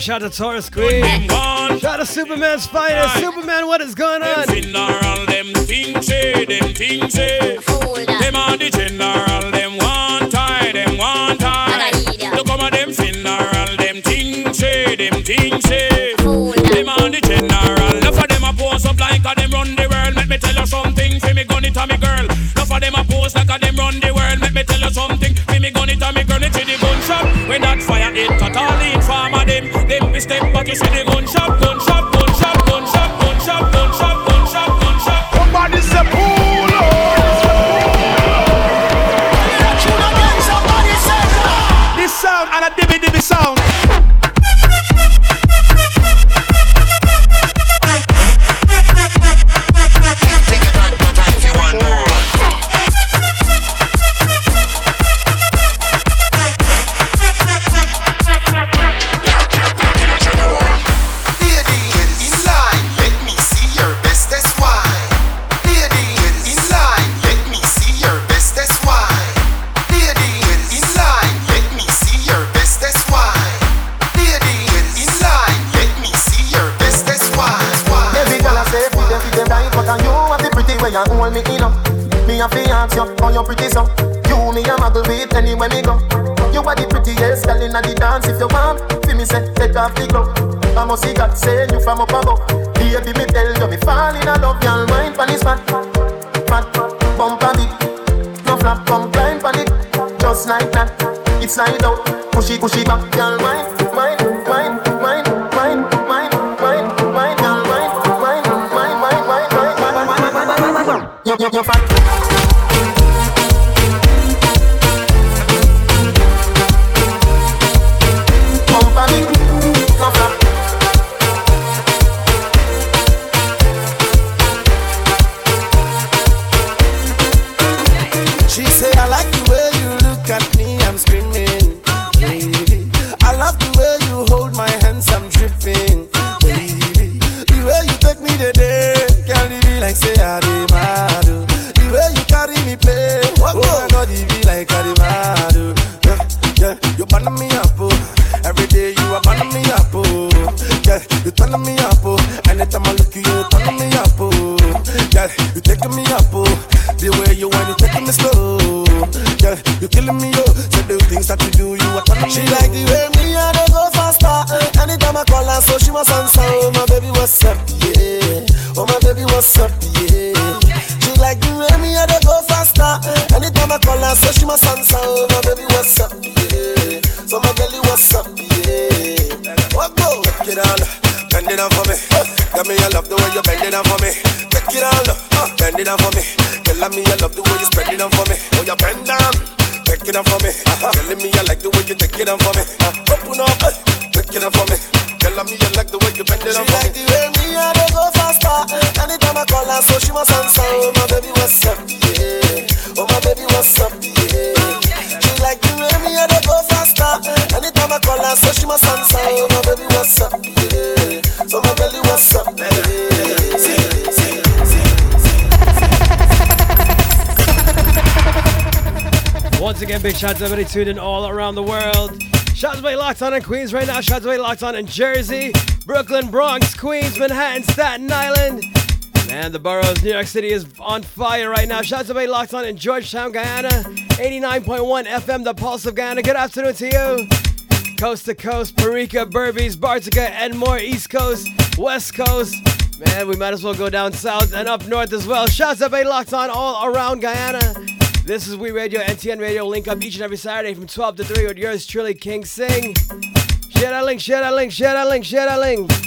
Shout out to Taurus Queen. Shout out to Superman's Finest. Superman, what is going like you see the gunshot, gunshot. Shout out to everybody tuned in all around the world. Shout out to everybody locked on in Queens right now. Shout out to everybody locked on in Jersey, Brooklyn, Bronx, Queens, Manhattan, Staten Island. Man, the boroughs, New York City is on fire right now. Shout out to everybody locked on in Georgetown, Guyana. 89.1 FM, the pulse of Guyana. Good afternoon to you. Coast to coast, Parika, Berbice, Bartica, and more. East Coast, West Coast. Man, we might as well go down south and up north as well. Shouts out to everybody locked on all around Guyana. This is We Radio, NTN Radio. Link up each and every Saturday from 12 to 3 with yours truly, King Sing. Share that link, share that link, share that link, share that link.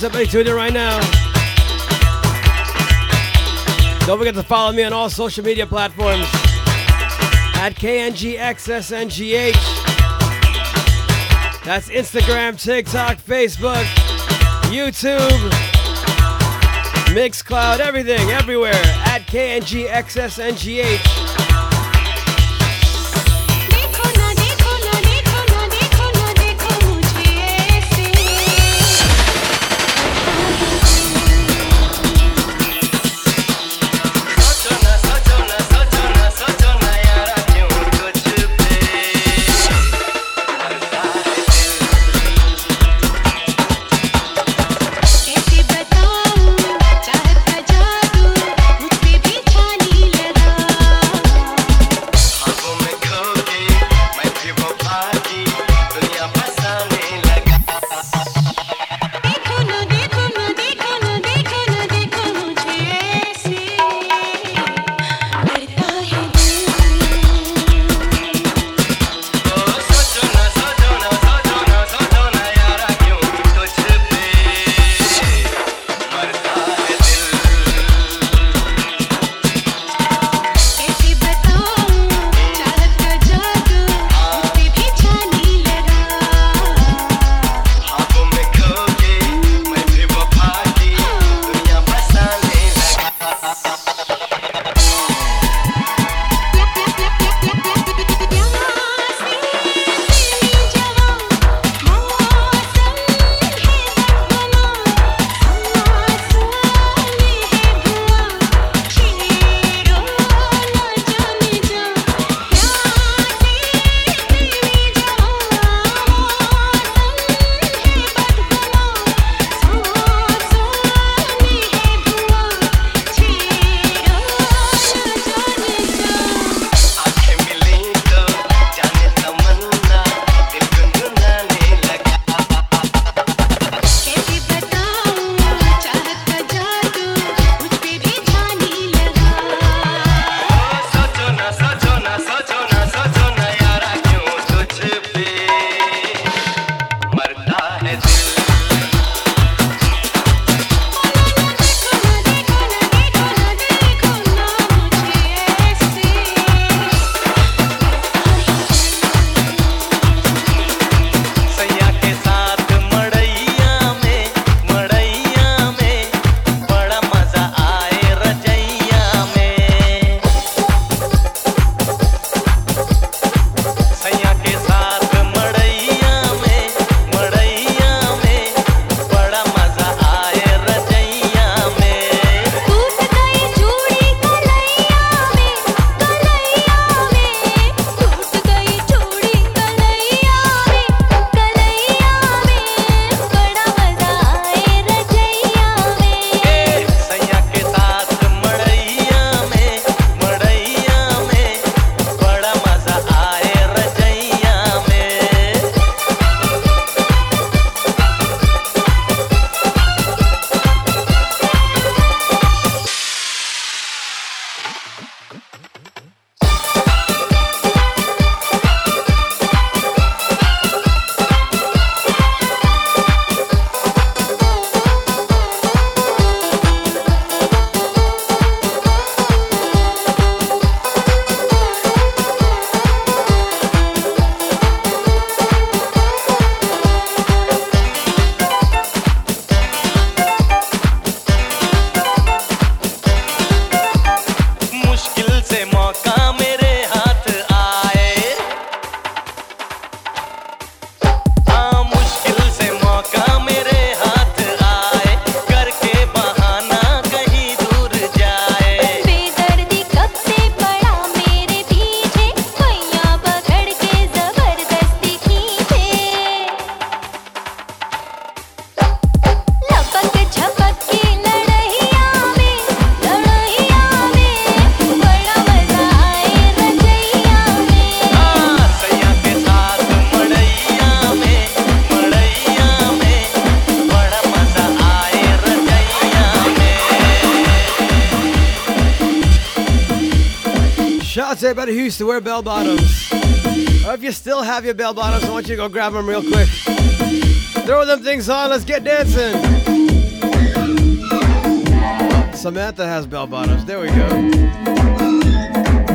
somebody tuned in right now. Don't forget to follow me on all social media platforms at KNGXSNGH. That's Instagram, TikTok, Facebook, YouTube, Mixcloud, everything, everywhere at KNGXSNGH. Used to wear bell bottoms. Or if you still have your bell bottoms, I want you to go grab them real quick. Throw them things on, let's get dancing. Samantha has bell bottoms. There we go.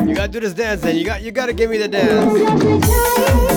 You gotta do this dance then. You got you gotta give me the dance.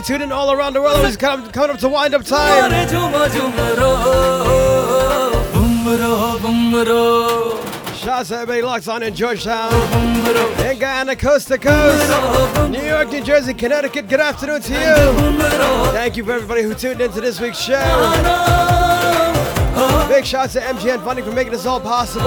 everybody tuned in all around the world. It's coming, coming up to wind up time. Shout out to everybody locked on in Georgetown, in Guyana, coast to coast, New York, New Jersey, Connecticut. Good afternoon to you. Thank you for everybody who tuned into this week's show. Big shouts to MGN Funding for making this all possible.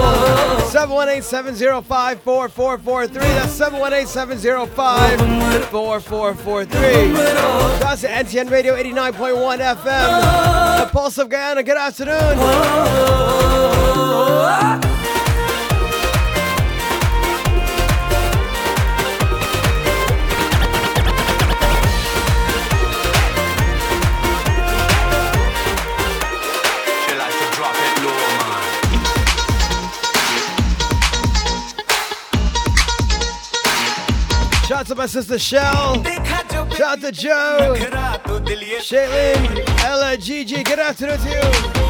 718-705-4443. That's 718-705-4443. Shouts to NTN Radio 89.1 FM. The Pulse of Guyana. Good afternoon. To my sister Shell. Shout out to Joe. Shaylin. Ella, Gigi. Good afternoon to you.